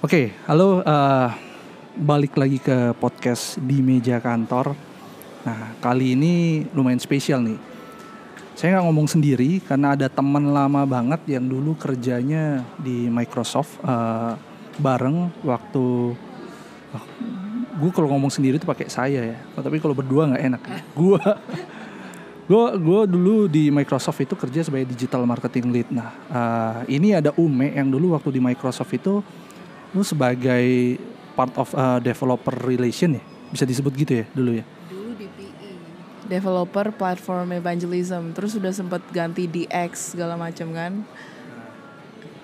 Oke, halo. eh, balik lagi ke podcast di meja kantor. Nah, kali ini lumayan spesial nih. Saya nggak ngomong sendiri karena ada teman lama banget yang dulu kerjanya di Microsoft eh, bareng waktu. gue kalau ngomong sendiri tuh pakai saya ya. Tapi kalau berdua nggak enak. Gue gue gue dulu di Microsoft itu kerja sebagai digital marketing lead. Nah, eh, ini ada Ume yang dulu waktu di Microsoft itu lu sebagai part of uh, developer relation ya bisa disebut gitu ya dulu ya Dulu di PE. Developer Platform Evangelism. Terus sudah sempat ganti DX segala macam kan.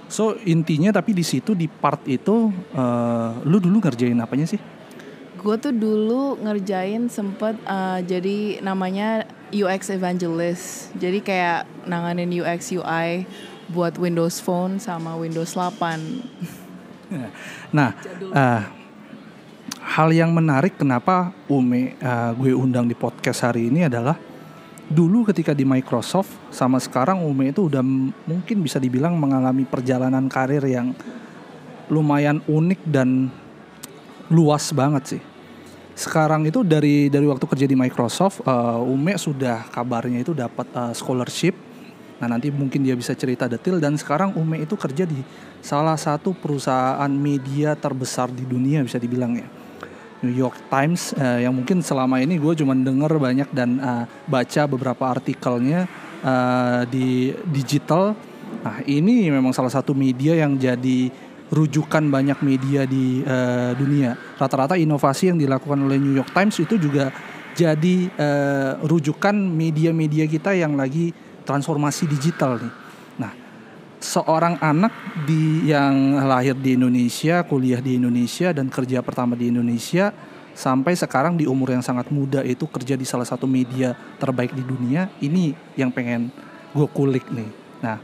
so intinya tapi di situ di part itu uh, lu dulu ngerjain apanya sih Gue tuh dulu ngerjain sempet uh, jadi namanya UX Evangelist. Jadi kayak nanganin UX UI buat Windows Phone sama Windows 8. nah uh, hal yang menarik kenapa Ume uh, gue undang di podcast hari ini adalah dulu ketika di Microsoft sama sekarang Ume itu udah mungkin bisa dibilang mengalami perjalanan karir yang lumayan unik dan luas banget sih. Sekarang itu dari dari waktu kerja di Microsoft, uh, Ume sudah kabarnya itu dapat uh, scholarship. Nah nanti mungkin dia bisa cerita detail dan sekarang Ume itu kerja di salah satu perusahaan media terbesar di dunia bisa dibilang ya. New York Times uh, yang mungkin selama ini gue cuma denger banyak dan uh, baca beberapa artikelnya uh, di digital. Nah ini memang salah satu media yang jadi rujukan banyak media di uh, dunia. Rata-rata inovasi yang dilakukan oleh New York Times itu juga jadi uh, rujukan media-media kita yang lagi transformasi digital nih. Nah, seorang anak di yang lahir di Indonesia, kuliah di Indonesia dan kerja pertama di Indonesia sampai sekarang di umur yang sangat muda itu kerja di salah satu media terbaik di dunia. Ini yang pengen gue kulik nih. Nah,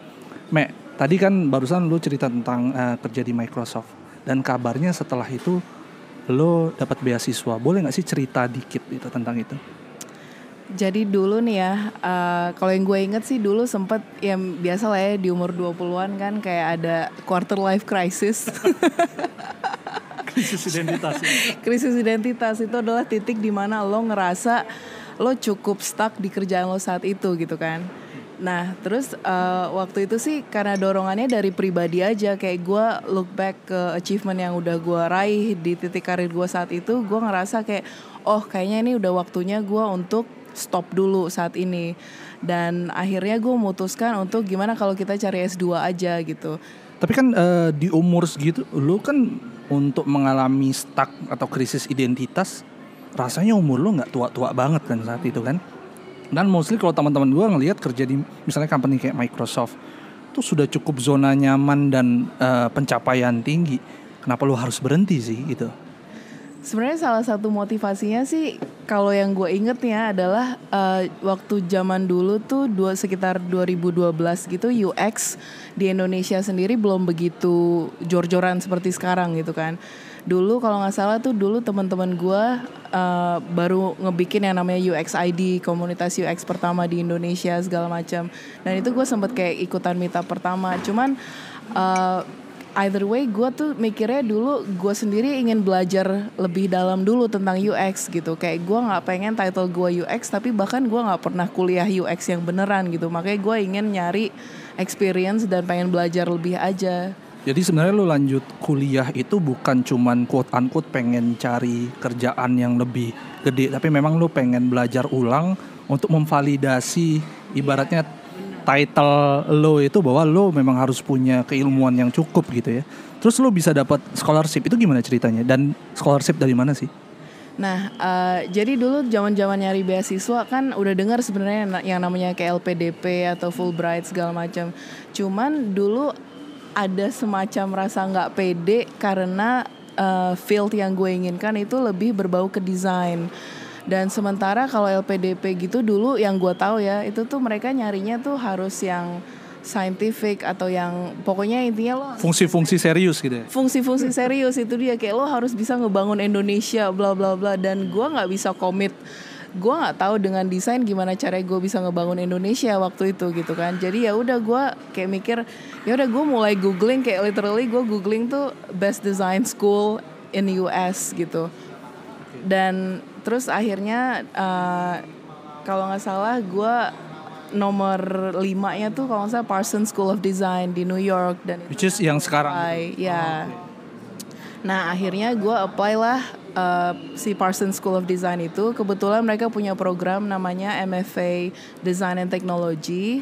Me, tadi kan barusan lu cerita tentang eh, kerja di Microsoft dan kabarnya setelah itu lo dapat beasiswa. Boleh nggak sih cerita dikit itu tentang itu? Jadi dulu nih ya, uh, kalau yang gue inget sih dulu sempet yang biasa lah ya di umur 20-an kan kayak ada quarter life crisis. Krisis identitas. krisis identitas itu adalah titik di mana lo ngerasa lo cukup stuck di kerjaan lo saat itu gitu kan. Nah terus uh, waktu itu sih karena dorongannya dari pribadi aja kayak gue look back ke achievement yang udah gue raih di titik karir gue saat itu gue ngerasa kayak oh kayaknya ini udah waktunya gue untuk stop dulu saat ini dan akhirnya gue memutuskan untuk gimana kalau kita cari S2 aja gitu. Tapi kan eh, di umur segitu, lu kan untuk mengalami stuck atau krisis identitas, rasanya umur lu nggak tua-tua banget kan saat itu kan? Dan mostly kalau teman-teman gue ngelihat kerja di misalnya company kayak Microsoft, itu sudah cukup zona nyaman dan eh, pencapaian tinggi. Kenapa lu harus berhenti sih gitu? Sebenarnya salah satu motivasinya sih kalau yang gue inget ya adalah eh, waktu zaman dulu tuh dua sekitar 2012 gitu UX di Indonesia sendiri belum begitu jor-joran seperti sekarang gitu kan. Dulu kalau nggak salah tuh dulu teman-teman gue eh, baru ngebikin yang namanya UX ID komunitas UX pertama di Indonesia segala macam. Dan itu gue sempet kayak ikutan meetup pertama. Cuman eh, either way gue tuh mikirnya dulu gue sendiri ingin belajar lebih dalam dulu tentang UX gitu. Kayak gue nggak pengen title gue UX tapi bahkan gue nggak pernah kuliah UX yang beneran gitu. Makanya gue ingin nyari experience dan pengen belajar lebih aja. Jadi sebenarnya lu lanjut kuliah itu bukan cuman quote unquote pengen cari kerjaan yang lebih gede, tapi memang lu pengen belajar ulang untuk memvalidasi ibaratnya title lo itu bahwa lo memang harus punya keilmuan yang cukup gitu ya. Terus lo bisa dapat scholarship itu gimana ceritanya? Dan scholarship dari mana sih? Nah, eh, jadi dulu zaman-zaman nyari beasiswa kan udah dengar sebenarnya na- yang namanya kayak LPDP atau Fulbright segala macam. Cuman dulu ada semacam rasa nggak pede karena eh, field yang gue inginkan itu lebih berbau ke desain. Dan sementara kalau LPDP gitu dulu yang gue tahu ya itu tuh mereka nyarinya tuh harus yang scientific atau yang pokoknya intinya lo Fungsi-fungsi serius gitu ya. fungsi-fungsi serius itu dia. Kayak lo harus bisa ngebangun Indonesia bla bla bla. Dan gua nggak bisa komit gue nggak tahu dengan desain gimana cara gue bisa ngebangun Indonesia waktu itu gitu kan. Jadi ya udah gue kayak mikir ya udah gue mulai googling kayak literally gue googling tuh best design school in US gitu. Dan terus akhirnya uh, kalau nggak salah gue nomor lima nya tuh kalau nggak salah Parsons School of Design di New York dan which is yang sekarang? ya. Nah akhirnya gue apply lah uh, si Parsons School of Design itu. Kebetulan mereka punya program namanya MFA Design and Technology.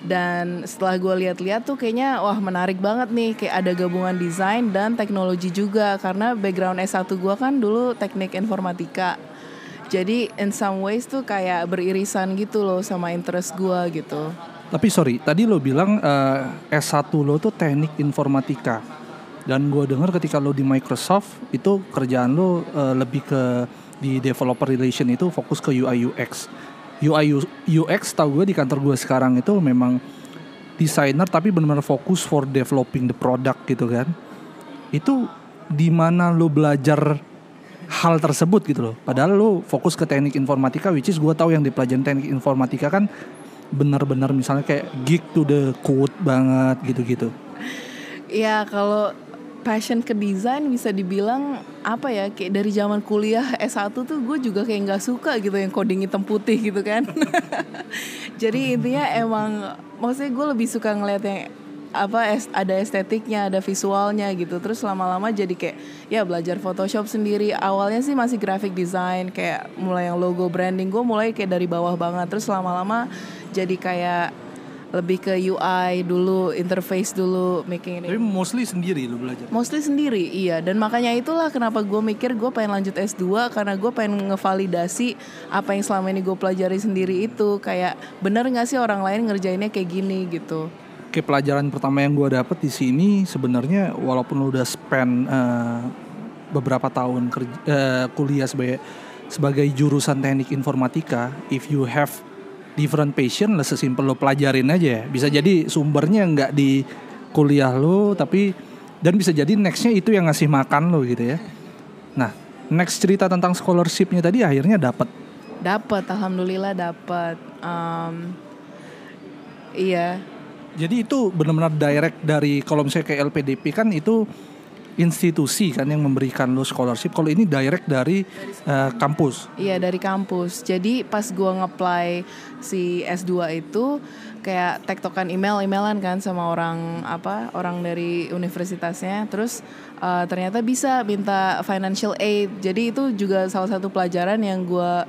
Dan setelah gue lihat-lihat tuh kayaknya wah menarik banget nih. Kayak ada gabungan desain dan teknologi juga. Karena background S1 gue kan dulu teknik informatika jadi in some ways tuh kayak beririsan gitu loh sama interest gue gitu tapi sorry tadi lo bilang uh, S1 lo tuh teknik informatika dan gue dengar ketika lo di Microsoft itu kerjaan lo uh, lebih ke di developer relation itu fokus ke UI UX. UI UX tahu gue di kantor gue sekarang itu memang desainer tapi benar-benar fokus for developing the product gitu kan. Itu di mana lo belajar hal tersebut gitu loh. Padahal lo fokus ke teknik informatika which is gue tahu yang di pelajaran teknik informatika kan benar-benar misalnya kayak geek to the code banget gitu-gitu. Ya kalau passion ke desain bisa dibilang apa ya kayak dari zaman kuliah S1 tuh gue juga kayak nggak suka gitu yang coding hitam putih gitu kan jadi intinya emang maksudnya gue lebih suka ngeliat yang apa ada estetiknya ada visualnya gitu terus lama-lama jadi kayak ya belajar Photoshop sendiri awalnya sih masih graphic design kayak mulai yang logo branding gue mulai kayak dari bawah banget terus lama-lama jadi kayak lebih ke UI dulu, interface dulu, making ini. Tapi mostly sendiri lu belajar? Mostly sendiri, iya. Dan makanya itulah kenapa gue mikir gue pengen lanjut S2 karena gue pengen ngevalidasi apa yang selama ini gue pelajari sendiri itu kayak bener nggak sih orang lain ngerjainnya kayak gini gitu. Kayak pelajaran pertama yang gue dapet di sini sebenarnya walaupun lu udah spend uh, beberapa tahun kerja, uh, kuliah sebagai sebagai jurusan teknik informatika, if you have different passion lah sesimpel lo pelajarin aja ya. Bisa jadi sumbernya nggak di kuliah lo tapi dan bisa jadi nextnya itu yang ngasih makan lo gitu ya. Nah next cerita tentang scholarshipnya tadi akhirnya dapat. Dapat, alhamdulillah dapat. Um, iya. Jadi itu benar-benar direct dari kalau misalnya kayak LPDP kan itu institusi kan yang memberikan lo scholarship. Kalau ini direct dari uh, kampus. Iya dari kampus. Jadi pas gua ngeplay si S2 itu kayak tektokan email emailan kan sama orang apa orang dari universitasnya. Terus uh, ternyata bisa minta financial aid. Jadi itu juga salah satu pelajaran yang gua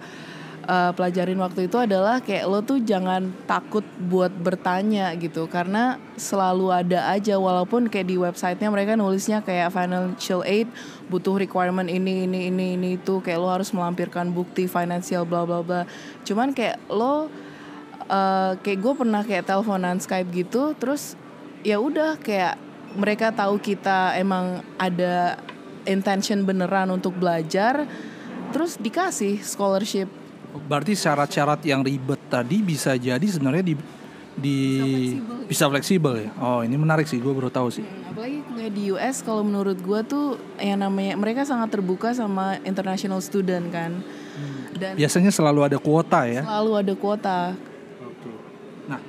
uh, pelajarin waktu itu adalah kayak lo tuh jangan takut buat bertanya gitu. Karena selalu ada aja walaupun kayak di websitenya mereka nulisnya kayak financial aid butuh requirement ini ini ini ini itu kayak lo harus melampirkan bukti finansial bla bla bla. Cuman kayak lo uh, kayak gue pernah kayak teleponan Skype gitu terus ya udah kayak mereka tahu kita emang ada intention beneran untuk belajar terus dikasih scholarship Berarti syarat-syarat yang ribet tadi bisa jadi sebenarnya di di bisa fleksibel, ya. Oh ini menarik sih, gue baru tahu sih. Hmm, apalagi kayak di US kalau menurut gue tuh yang namanya mereka sangat terbuka sama international student kan. Hmm. Dan biasanya selalu ada kuota ya. Selalu ada kuota. Oke. Nah,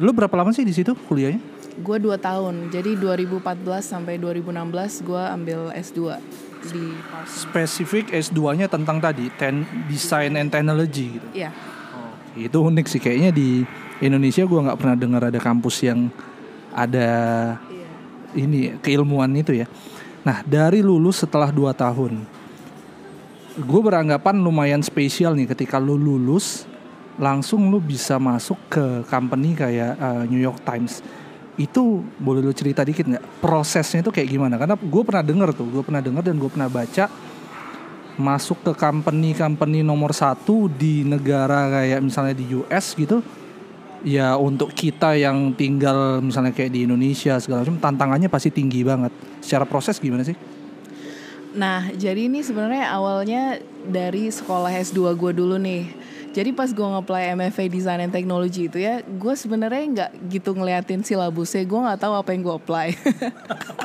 lu berapa lama sih di situ kuliahnya? Gue dua tahun, jadi 2014 sampai 2016 gue ambil S2 di spesifik S2-nya tentang tadi ten, design and technology gitu. Iya. Oh, itu unik sih kayaknya di Indonesia gue nggak pernah dengar ada kampus yang ada iya. ini keilmuan itu ya. Nah dari lulus setelah 2 tahun, gue beranggapan lumayan spesial nih ketika lu lulus langsung lu bisa masuk ke company kayak uh, New York Times itu boleh lu cerita dikit nggak? Prosesnya itu kayak gimana? Karena gue pernah denger tuh gue pernah denger dan gue pernah baca masuk ke company company nomor satu di negara kayak misalnya di US gitu ya untuk kita yang tinggal misalnya kayak di Indonesia segala macam tantangannya pasti tinggi banget. Secara proses gimana sih? Nah, jadi ini sebenarnya awalnya dari sekolah S2 gue dulu nih. Jadi pas gue ngeplay MFA Design and Technology itu ya, gue sebenarnya nggak gitu ngeliatin silabusnya, gue nggak tahu apa yang gue apply.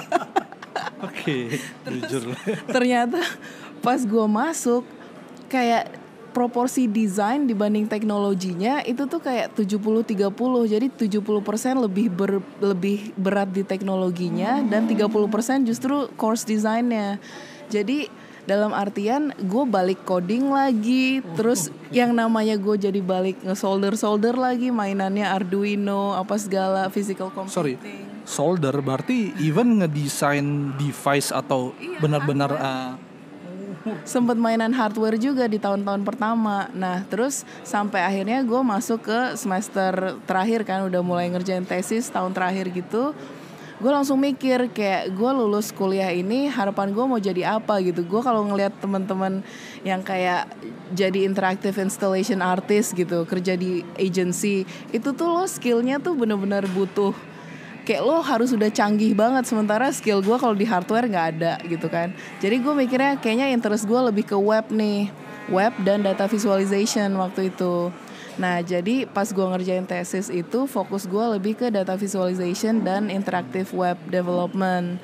Oke, jujur. Ternyata pas gue masuk, kayak proporsi desain dibanding teknologinya itu tuh kayak 70-30 jadi 70% lebih ber, lebih berat di teknologinya dan 30% justru course desainnya jadi dalam artian gue balik coding lagi terus yang namanya gue jadi balik nge-solder solder lagi mainannya Arduino apa segala physical computing sorry solder berarti even ngedesain device atau Iya, benar-benar uh, sempet mainan hardware juga di tahun-tahun pertama. Nah, terus sampai akhirnya gue masuk ke semester terakhir kan, udah mulai ngerjain tesis tahun terakhir gitu. Gue langsung mikir kayak gue lulus kuliah ini harapan gue mau jadi apa? Gitu. Gue kalau ngelihat teman-teman yang kayak jadi interactive installation artist gitu, kerja di agency, itu tuh lo skillnya tuh bener-bener butuh kayak lo harus udah canggih banget. Sementara skill gue kalau di hardware nggak ada gitu kan. Jadi gue mikirnya kayaknya interest gue lebih ke web nih web dan data visualization waktu itu nah jadi pas gue ngerjain tesis itu fokus gue lebih ke data visualization dan interactive web development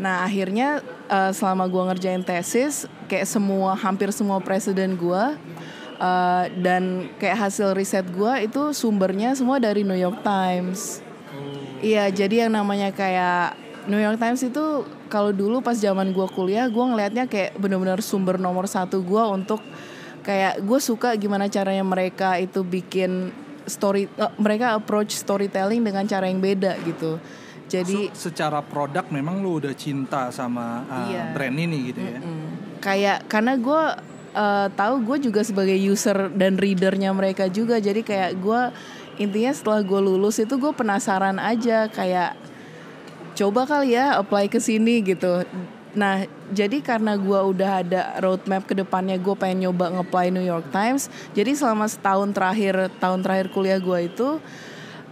Nah akhirnya uh, selama gue ngerjain tesis kayak semua hampir semua presiden gue uh, dan kayak hasil riset gue itu sumbernya semua dari New York Times. Iya jadi yang namanya kayak New York Times itu kalau dulu pas zaman gue kuliah gue ngelihatnya kayak benar-benar sumber nomor satu gue untuk kayak gue suka gimana caranya mereka itu bikin story uh, mereka approach storytelling dengan cara yang beda gitu. Jadi so, secara produk memang lu udah cinta sama uh, Iya. brand ini gitu ya. Mm, kayak karena gue uh, tahu gue juga sebagai user dan readernya mereka juga jadi kayak gue intinya setelah gue lulus itu gue penasaran aja kayak coba kali ya apply ke sini gitu nah jadi karena gue udah ada roadmap ke depannya gue pengen nyoba nge-apply New York Times. Jadi selama setahun terakhir tahun terakhir kuliah gue itu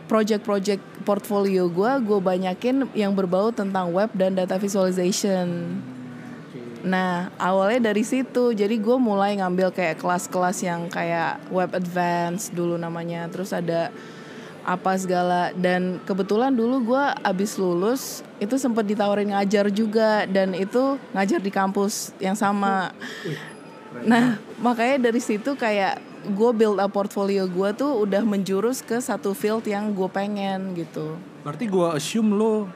project-project portfolio gue gue banyakin yang berbau tentang web dan data visualization. Nah awalnya dari situ jadi gue mulai ngambil kayak kelas-kelas yang kayak web advance dulu namanya. Terus ada apa segala. Dan kebetulan dulu gue abis lulus itu sempat ditawarin ngajar juga. Dan itu ngajar di kampus yang sama. Nah makanya dari situ kayak gue build up portfolio gue tuh udah menjurus ke satu field yang gue pengen gitu. Berarti gua assume lo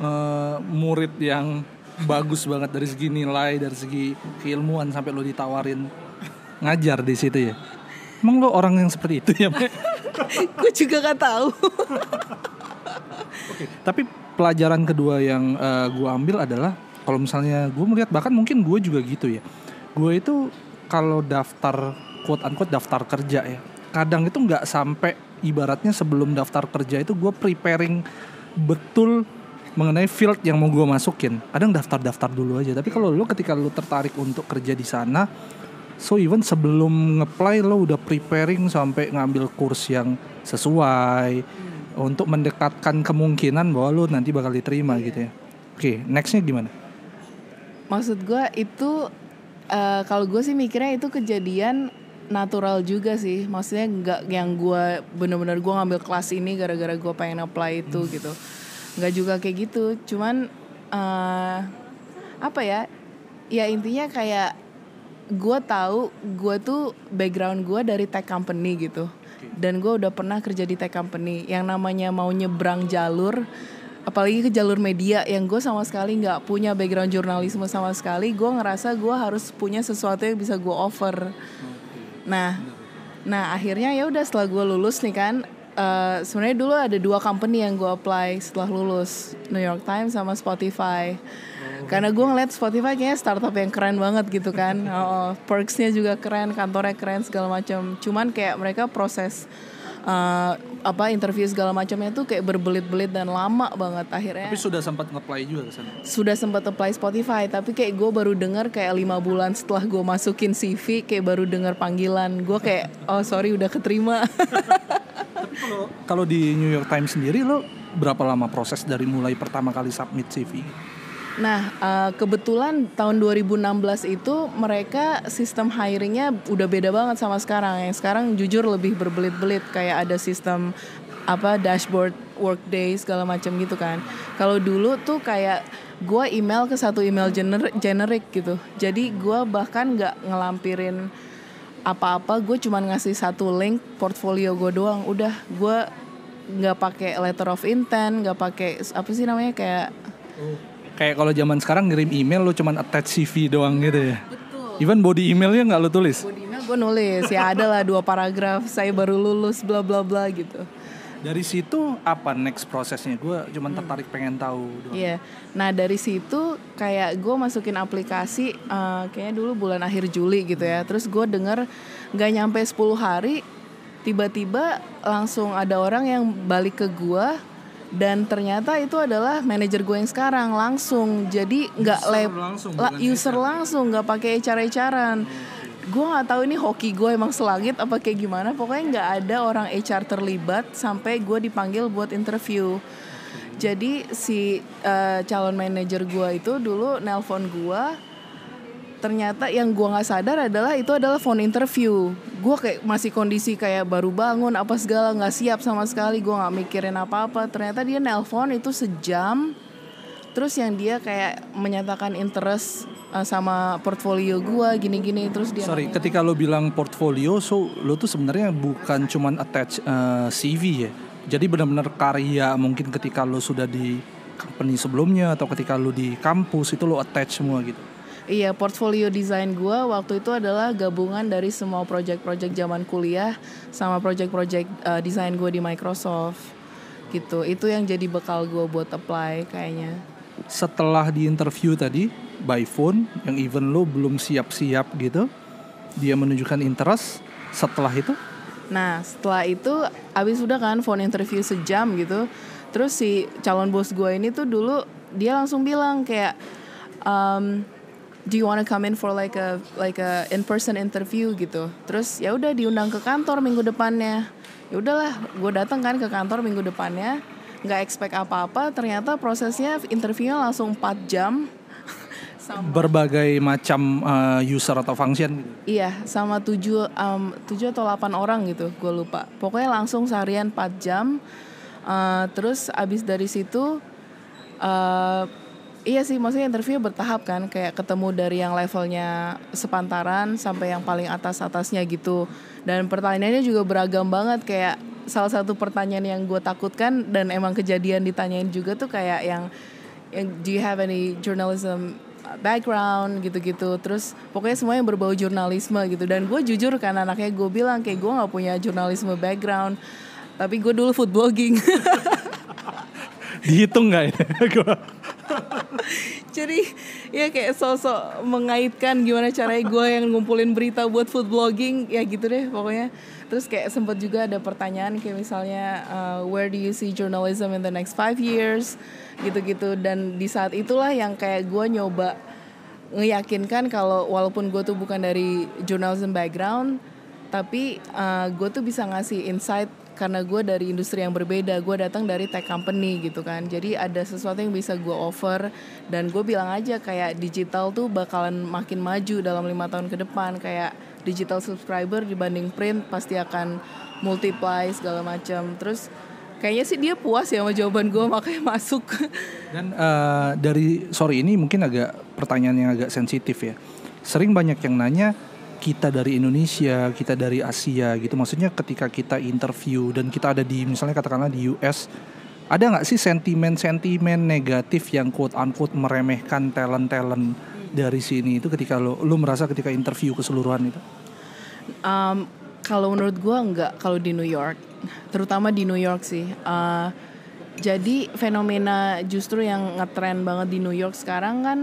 uh, murid yang bagus banget dari segi nilai, dari segi keilmuan sampai lo ditawarin ngajar di situ ya. Emang lo orang yang seperti itu ya? Gue juga gak tahu Oke, tapi pelajaran kedua yang uh, gue ambil adalah kalau misalnya gue melihat bahkan mungkin gue juga gitu ya. Gue itu kalau daftar quote unquote daftar kerja ya, kadang itu nggak sampai ibaratnya sebelum daftar kerja itu gue preparing betul mengenai field yang mau gue masukin. Kadang daftar-daftar dulu aja. Tapi kalau lo ketika lo tertarik untuk kerja di sana, so even sebelum ngeplay lo udah preparing sampai ngambil kurs yang sesuai untuk mendekatkan kemungkinan bahwa lo nanti bakal diterima gitu ya. Oke, nextnya gimana? maksud gue itu eh, kalau gue sih mikirnya itu kejadian natural juga sih. Maksudnya nggak yang gue bener-bener gue ngambil kelas ini gara-gara gue pengen apply itu gitu. Nggak juga kayak gitu. Cuman eh, apa ya? Ya intinya kayak gue tahu gue tuh background gue dari tech company gitu. Dan gue udah pernah kerja di tech company. Yang namanya mau nyebrang jalur apalagi ke jalur media yang gue sama sekali nggak punya background jurnalisme sama sekali gue ngerasa gue harus punya sesuatu yang bisa gue offer. Nah nah akhirnya ya udah setelah gue lulus nih kan eh, sebenarnya dulu ada dua company yang gue apply setelah lulus New York Times sama Spotify karena gue ngeliat Spotify kayaknya startup yang keren banget gitu kan. Oh, perksnya juga keren kantornya keren segala macam. Cuman kayak mereka proses eh, apa interview segala macamnya tuh kayak berbelit-belit dan lama banget akhirnya. Tapi sudah sempat ngeplay juga ke sana. sudah sempat apply Spotify tapi kayak gue baru dengar kayak lima bulan setelah gue masukin CV kayak baru dengar panggilan. Gue kayak oh sorry udah keterima. Tapi kalau kalau di New York Times sendiri lo berapa lama proses dari mulai pertama kali submit CV? Nah eh, kebetulan tahun 2016 itu mereka sistem hiringnya udah beda banget sama sekarang. Yang sekarang jujur lebih berbelit-belit kayak ada sistem apa dashboard workday segala macam gitu kan. Kalau dulu tuh kayak gue email ke satu email gener generic gitu. Jadi gue bahkan nggak ngelampirin apa-apa gue cuman ngasih satu link portfolio gue doang. Udah gue nggak pakai letter of intent nggak pakai apa sih namanya kayak Kayak kalau zaman sekarang ngirim email lo cuman attach CV doang gitu ya. Betul. Even body emailnya nggak lo tulis. body email gue nulis ya ada lah dua paragraf saya baru lulus bla bla bla gitu Dari situ apa next prosesnya? Gue cuman tertarik pengen tahu. Iya. Nah dari situ kayak gue masukin aplikasi eh, kayaknya dulu bulan akhir Juli gitu ya. Terus gue denger nggak nyampe 10 hari tiba-tiba langsung ada orang yang balik ke gue dan ternyata itu adalah manajer gue yang sekarang langsung. Jadi nggak lab langsung, la- user langsung nggak pakai ecar-ecaran gue nggak tahu ini hoki gue emang selangit apa kayak gimana. Pokoknya nggak ada orang HR terlibat sampai gue dipanggil buat interview. Jadi si eh, calon manajer gue itu dulu nelpon gue ternyata yang gue nggak sadar adalah itu adalah phone interview gue kayak masih kondisi kayak baru bangun apa segala nggak siap sama sekali gue nggak mikirin apa apa ternyata dia nelpon itu sejam terus yang dia kayak menyatakan interest eh, sama portfolio gue gini-gini terus dia Sorry, nanya, ketika lo bilang portfolio, so lo tuh sebenarnya bukan cuman attach eh, CV ya. Jadi benar-benar karya mungkin ketika lo sudah di company sebelumnya atau ketika lo di kampus itu lo attach semua gitu. Iya, portfolio desain gue waktu itu adalah gabungan dari semua project-project zaman kuliah sama project-project uh, desain gue di Microsoft gitu. Itu yang jadi bekal gue buat apply kayaknya. Setelah di interview tadi by phone yang even lo belum siap-siap gitu, dia menunjukkan interest. Setelah itu Nah, setelah itu abis udah kan phone interview sejam gitu. Terus si calon bos gue ini tuh dulu dia langsung bilang kayak um, do you wanna come in for like a like a in person interview gitu. Terus ya udah diundang ke kantor minggu depannya. Ya udahlah, gue datang kan ke kantor minggu depannya, nggak expect apa-apa. Ternyata prosesnya interviewnya langsung 4 jam. Sama berbagai macam eh, user atau function gitu. Iya, sama tujuh, um, tujuh atau 8 orang gitu, gue lupa. Pokoknya langsung seharian 4 jam. Uh, terus abis dari situ, uh, iya sih, maksudnya interview bertahap kan, kayak ketemu dari yang levelnya sepantaran sampai yang paling atas atasnya gitu. Dan pertanyaannya juga beragam banget, kayak salah satu pertanyaan yang gue takutkan dan emang kejadian ditanyain juga tuh kayak yang, yang do you have any journalism background gitu-gitu terus pokoknya semua yang berbau jurnalisme gitu dan gue jujur kan anaknya gue bilang kayak gue nggak punya jurnalisme background tapi gue dulu food blogging Dihitung nggak? Gua- jadi ya kayak sosok mengaitkan gimana caranya gue yang ngumpulin berita buat food blogging ya gitu deh pokoknya. Terus kayak sempat juga ada pertanyaan kayak misalnya uh, where do you see journalism in the next five years? Gitu-gitu. Dan di saat itulah yang kayak gue nyoba ngeyakinkan kalau walaupun gue tuh bukan dari journalism background tapi uh, gue tuh bisa ngasih insight karena gue dari industri yang berbeda gue datang dari tech company gitu kan. Jadi ada sesuatu yang bisa gue offer dan gue bilang aja kayak digital tuh bakalan makin maju dalam lima tahun ke depan. Kayak digital subscriber dibanding print pasti akan multiply segala macam. Terus kayaknya sih dia puas ya sama jawaban gue makanya masuk. Dan eh, dari sorry ini mungkin agak pertanyaan yang agak sensitif ya. Sering banyak yang nanya kita dari Indonesia, kita dari Asia gitu. Maksudnya ketika kita interview dan kita ada di misalnya katakanlah di US, ada nggak sih sentimen-sentimen negatif yang quote unquote meremehkan talent-talent dari sini itu ketika lo lo merasa ketika interview keseluruhan itu? Um, kalau menurut gue nggak kalau di New York, terutama di New York sih. Uh, jadi fenomena justru yang ngetren banget di New York sekarang kan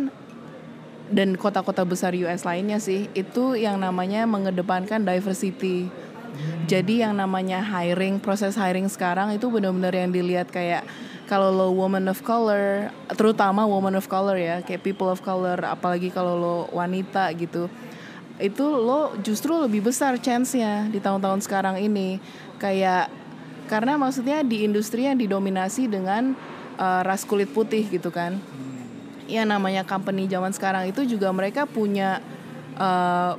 dan kota-kota besar US lainnya sih itu yang namanya mengedepankan diversity. Jadi yang namanya hiring, proses hiring sekarang itu benar-benar yang dilihat kayak kalau lo woman of color, terutama woman of color ya, kayak people of color, apalagi kalau lo wanita gitu itu lo justru lebih besar chance-nya di tahun-tahun sekarang ini kayak karena maksudnya di industri yang didominasi dengan uh, ras kulit putih gitu kan ya namanya company zaman sekarang itu juga mereka punya uh,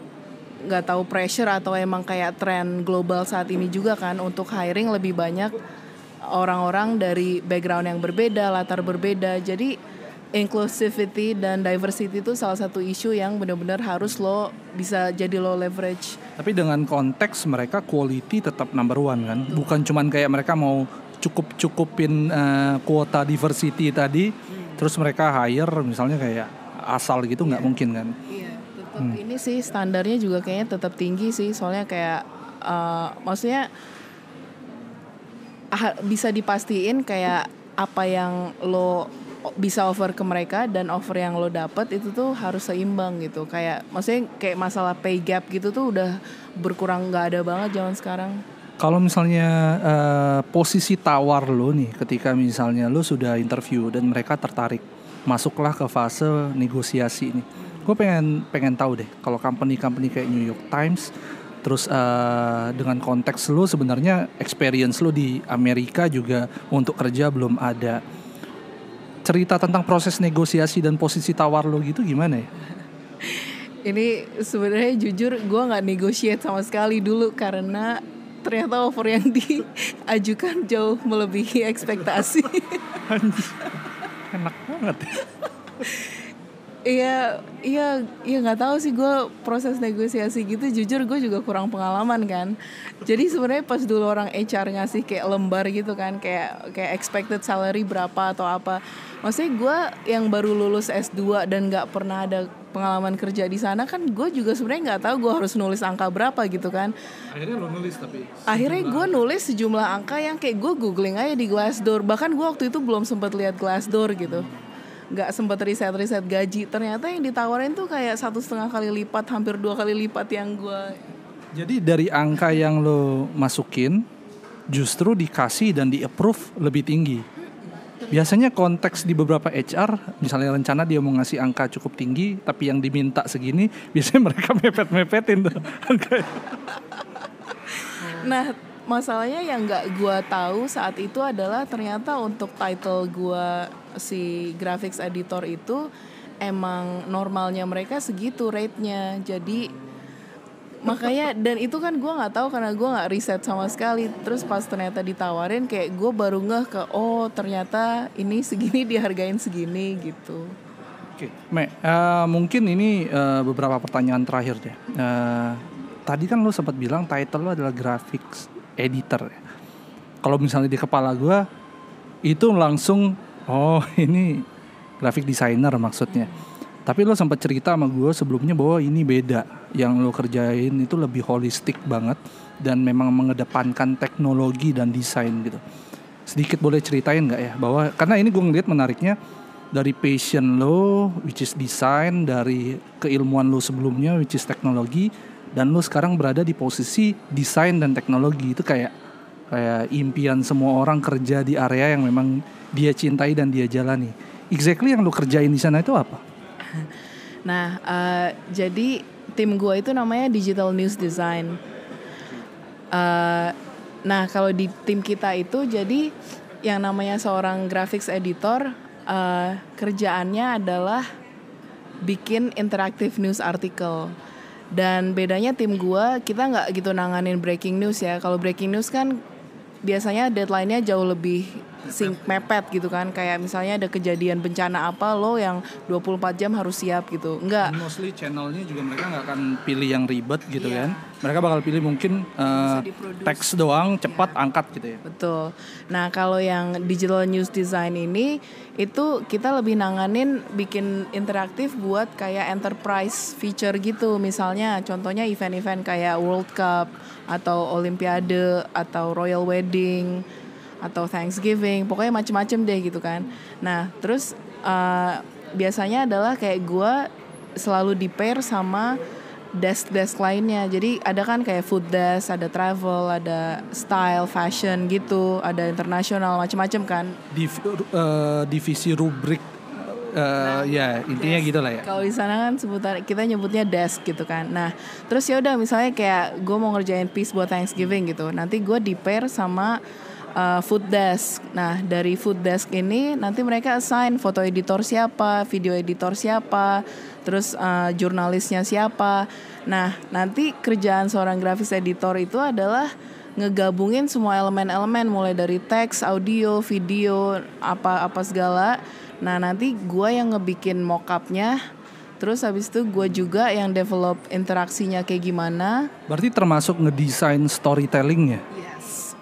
nggak tahu pressure atau emang kayak tren global saat ini juga kan untuk hiring lebih banyak orang-orang dari background yang berbeda latar berbeda jadi inclusivity dan diversity itu salah satu isu yang benar-benar harus lo bisa jadi lo leverage. Tapi dengan konteks mereka quality tetap number one kan, bukan cuman kayak mereka mau cukup cukupin uh, kuota diversity tadi. Terus mereka hire misalnya kayak asal gitu nggak yeah. mungkin kan? Iya, tetap hmm. ini sih standarnya juga kayaknya tetap tinggi sih, soalnya kayak uh, maksudnya bisa dipastiin kayak apa yang lo bisa offer ke mereka dan offer yang lo dapet itu tuh harus seimbang gitu kayak maksudnya kayak masalah pay gap gitu tuh udah berkurang nggak ada banget zaman sekarang kalau misalnya uh, posisi tawar lo nih ketika misalnya lo sudah interview dan mereka tertarik masuklah ke fase negosiasi ini gue pengen pengen tahu deh kalau company-company kayak New York Times terus uh, dengan konteks lo sebenarnya experience lo di Amerika juga untuk kerja belum ada cerita tentang proses negosiasi dan posisi tawar lo gitu gimana ya? Ini sebenarnya jujur gue nggak negosiate sama sekali dulu karena ternyata offer yang diajukan jauh melebihi ekspektasi. Enak banget. Ya. Iya, iya, iya nggak tahu sih gue proses negosiasi gitu. Jujur gue juga kurang pengalaman kan. Jadi sebenarnya pas dulu orang HR ngasih kayak lembar gitu kan, kayak kayak expected salary berapa atau apa. Maksudnya gue yang baru lulus S2 dan nggak pernah ada pengalaman kerja di sana kan gue juga sebenarnya nggak tahu gue harus nulis angka berapa gitu kan akhirnya lo nulis tapi akhirnya gue nulis sejumlah angka yang kayak gue googling aja di Glassdoor bahkan gue waktu itu belum sempat lihat Glassdoor gitu nggak sempat riset riset gaji ternyata yang ditawarin tuh kayak satu setengah kali lipat hampir dua kali lipat yang gue jadi dari angka yang lo masukin justru dikasih dan di approve lebih tinggi Biasanya konteks di beberapa HR, misalnya rencana dia mau ngasih angka cukup tinggi, tapi yang diminta segini, biasanya mereka mepet-mepetin tuh. nah, masalahnya yang nggak gue tahu saat itu adalah ternyata untuk title gue si graphics editor itu emang normalnya mereka segitu rate-nya. Jadi makanya dan itu kan gue nggak tahu karena gue nggak riset sama sekali. Terus pas ternyata ditawarin kayak gue baru ngeh ke oh ternyata ini segini dihargain segini gitu. Oke Me uh, mungkin ini uh, beberapa pertanyaan terakhir deh. Uh, tadi kan lo sempat bilang title lo adalah graphics editor ya kalau misalnya di kepala gue itu langsung oh ini graphic designer maksudnya tapi lo sempat cerita sama gue sebelumnya bahwa ini beda. Yang lo kerjain itu lebih holistik banget dan memang mengedepankan teknologi dan desain gitu. Sedikit boleh ceritain nggak ya bahwa karena ini gue ngeliat menariknya dari passion lo which is design dari keilmuan lo sebelumnya which is teknologi dan lo sekarang berada di posisi desain dan teknologi itu kayak kayak impian semua orang kerja di area yang memang dia cintai dan dia jalani. Exactly yang lo kerjain di sana itu apa? Nah, uh, jadi tim gue itu namanya Digital News Design. Uh, nah, kalau di tim kita itu jadi yang namanya seorang graphics editor uh, kerjaannya adalah bikin interaktif news article. Dan bedanya tim gue kita nggak gitu nanganin breaking news ya. Kalau breaking news kan biasanya deadline-nya jauh lebih sing mepet gitu kan. Kayak misalnya ada kejadian bencana apa lo yang 24 jam harus siap gitu. Enggak mostly channelnya juga mereka nggak akan pilih yang ribet gitu yeah. kan. Mereka bakal pilih mungkin uh, teks doang cepat yeah. angkat gitu ya. Betul. Nah kalau yang digital news design ini itu kita lebih nanganin bikin interaktif buat kayak enterprise feature gitu. Misalnya contohnya event-event kayak World Cup atau Olimpiade atau Royal Wedding atau Thanksgiving pokoknya macem-macem deh gitu kan nah terus uh, biasanya adalah kayak gue selalu di pair sama desk-desk lainnya jadi ada kan kayak food desk ada travel ada style fashion gitu ada internasional macem-macem kan Div, uh, divisi rubrik Uh, nah, ya intinya desk. gitu lah ya. Kalau di sana kan sebutan kita nyebutnya desk gitu kan. Nah terus ya udah misalnya kayak gue mau ngerjain piece buat Thanksgiving gitu. Nanti gue di pair sama uh, food desk. Nah, dari food desk ini nanti mereka assign foto editor siapa, video editor siapa, terus uh, jurnalisnya siapa. Nah, nanti kerjaan seorang grafis editor itu adalah ngegabungin semua elemen-elemen mulai dari teks, audio, video, apa-apa segala Nah nanti gue yang ngebikin mockupnya, terus habis itu gue juga yang develop interaksinya kayak gimana. Berarti termasuk ngedesain storytellingnya.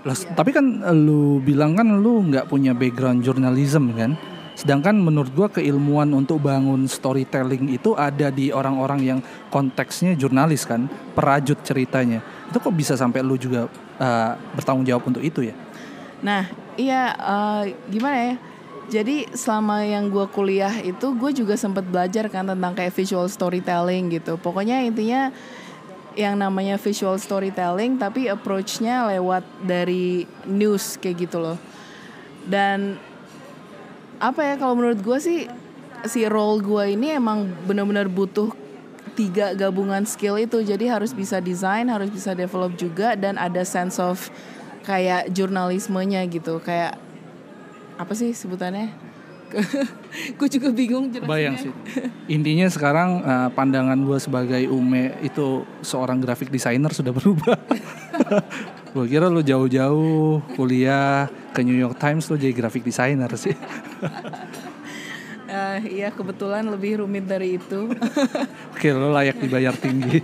Yes. Lah, Tapi kan lu bilang kan lu nggak punya background journalism kan. Sedangkan menurut gua keilmuan untuk bangun storytelling itu ada di orang-orang yang konteksnya jurnalis kan, perajut ceritanya. Itu kok bisa sampai lu juga uh, bertanggung jawab untuk itu ya? Nah, iya uh, gimana ya? Jadi selama yang gue kuliah itu gue juga sempat belajar kan tentang kayak visual storytelling gitu. Pokoknya intinya yang namanya visual storytelling tapi approach-nya lewat dari news kayak gitu loh. Dan apa ya kalau menurut gue sih si role gue ini emang benar-benar butuh tiga gabungan skill itu. Jadi harus bisa desain, harus bisa develop juga dan ada sense of kayak jurnalismenya gitu. Kayak apa sih sebutannya? gue juga bingung jelasnya. Bayang sih. Intinya sekarang uh, pandangan gue sebagai Ume itu seorang graphic designer sudah berubah. gue kira lu jauh-jauh kuliah ke New York Times lu jadi graphic designer sih. uh, iya kebetulan lebih rumit dari itu. Oke lo layak dibayar tinggi.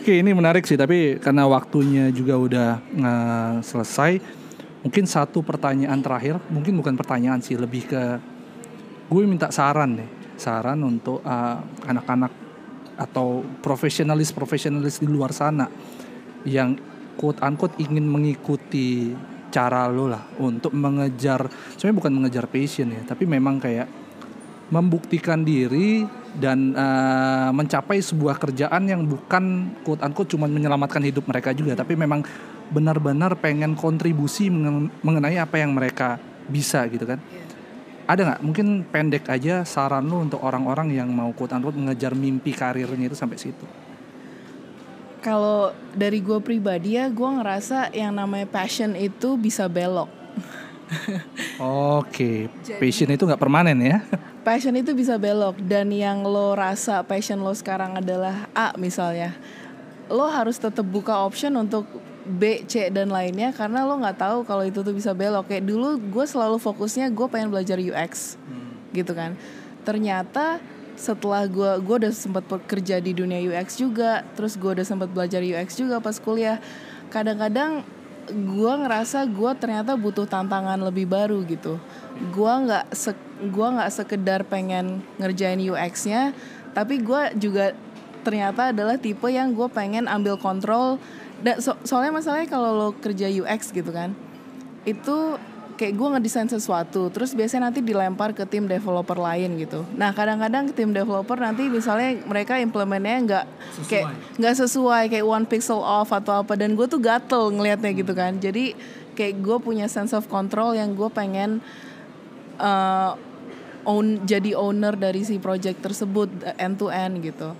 Oke ini menarik sih tapi karena waktunya juga udah uh, selesai. Mungkin satu pertanyaan terakhir, mungkin bukan pertanyaan sih, lebih ke gue minta saran nih saran untuk uh, anak-anak atau profesionalis profesionalis di luar sana yang quote unquote ingin mengikuti cara lo lah untuk mengejar sebenarnya bukan mengejar passion ya tapi memang kayak membuktikan diri dan uh, mencapai sebuah kerjaan yang bukan quote unquote cuma menyelamatkan hidup mereka juga tapi memang benar-benar pengen kontribusi mengenai apa yang mereka bisa gitu kan ada nggak? Mungkin pendek aja saran lu untuk orang-orang yang mau quote unquote mengejar mimpi karirnya itu sampai situ. Kalau dari gue pribadi ya gue ngerasa yang namanya passion itu bisa belok. Oke, passion itu nggak permanen ya? Passion itu bisa belok. Dan yang lo rasa passion lo sekarang adalah A misalnya, lo harus tetap buka option untuk B, C dan lainnya karena lo nggak tahu kalau itu tuh bisa belok. Kayak dulu gue selalu fokusnya gue pengen belajar UX, hmm. gitu kan. Ternyata setelah gue gue udah sempat bekerja di dunia UX juga, terus gue udah sempat belajar UX juga pas kuliah. Kadang-kadang gue ngerasa gue ternyata butuh tantangan lebih baru gitu. Gue nggak se gue nggak sekedar pengen ngerjain UX-nya, tapi gue juga ternyata adalah tipe yang gue pengen ambil kontrol da, so, soalnya masalahnya kalau lo kerja UX gitu kan itu kayak gue ngedesain sesuatu terus biasanya nanti dilempar ke tim developer lain gitu. Nah kadang-kadang tim developer nanti misalnya mereka implementnya nggak kayak nggak sesuai kayak one pixel off atau apa dan gue tuh gatel ngelihatnya gitu kan. Jadi kayak gue punya sense of control yang gue pengen uh, own jadi owner dari si project tersebut end to end gitu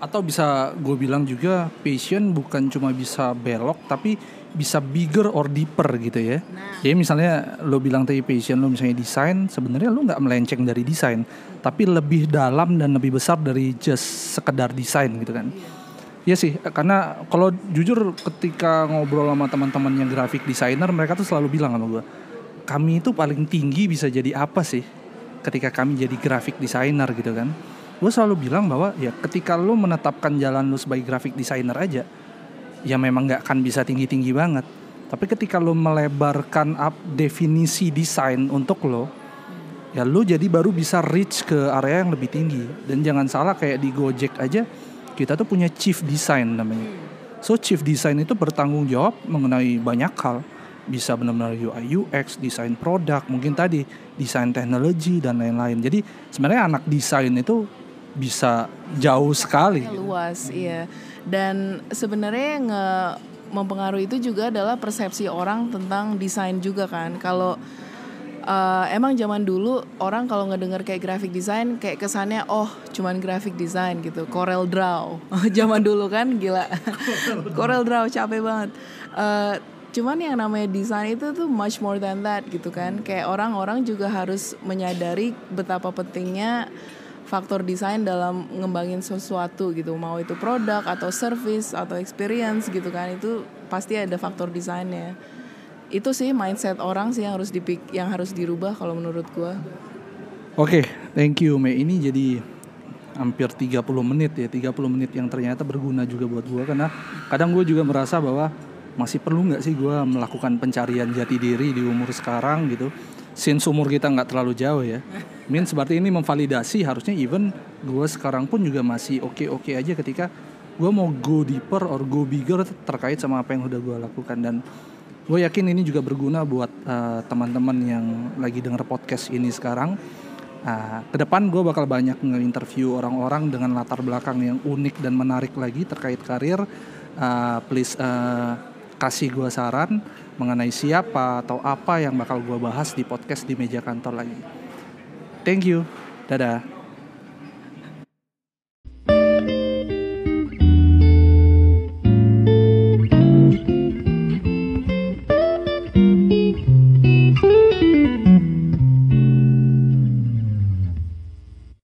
atau bisa gue bilang juga passion bukan cuma bisa belok tapi bisa bigger or deeper gitu ya. Nah. Jadi misalnya lo bilang tadi passion lo misalnya desain, sebenarnya lo nggak melenceng dari desain, tapi lebih dalam dan lebih besar dari just sekedar desain gitu kan. Iya sih, karena kalau jujur ketika ngobrol sama teman-teman yang graphic designer, mereka tuh selalu bilang sama gue, kami itu paling tinggi bisa jadi apa sih ketika kami jadi graphic designer gitu kan gue selalu bilang bahwa ya ketika lo menetapkan jalan lo sebagai graphic designer aja ya memang nggak akan bisa tinggi tinggi banget. Tapi ketika lo melebarkan up definisi desain untuk lo ya lo jadi baru bisa reach ke area yang lebih tinggi. Dan jangan salah kayak di Gojek aja kita tuh punya chief design namanya. So chief design itu bertanggung jawab mengenai banyak hal. Bisa benar-benar UI UX, desain produk, mungkin tadi desain teknologi dan lain-lain. Jadi sebenarnya anak desain itu bisa jauh sekali. Luas, iya. Dan sebenarnya yang mempengaruhi itu juga adalah persepsi orang tentang desain juga kan. Kalau uh, emang zaman dulu orang kalau ngedenger kayak graphic design kayak kesannya oh cuman graphic design gitu Corel Draw zaman dulu kan gila Corel Draw capek banget uh, cuman yang namanya desain itu tuh much more than that gitu kan kayak orang-orang juga harus menyadari betapa pentingnya faktor desain dalam ngembangin sesuatu gitu mau itu produk atau service atau experience gitu kan itu pasti ada faktor desainnya itu sih mindset orang sih yang harus dipik yang harus dirubah kalau menurut gue Oke, thank you Mei. Ini jadi hampir 30 menit ya, 30 menit yang ternyata berguna juga buat gue karena kadang gue juga merasa bahwa masih perlu nggak sih gue melakukan pencarian jati diri di umur sekarang gitu. Since umur kita nggak terlalu jauh ya. Min seperti ini memvalidasi harusnya even gue sekarang pun juga masih oke-oke aja ketika gue mau go deeper or go bigger terkait sama apa yang udah gue lakukan dan gue yakin ini juga berguna buat uh, teman-teman yang lagi denger podcast ini sekarang Uh, ke depan gue bakal banyak nge-interview orang-orang dengan latar belakang yang unik dan menarik lagi terkait karir. Uh, please uh, kasih gue saran mengenai siapa atau apa yang bakal gue bahas di podcast di meja kantor lagi. Thank you, dadah.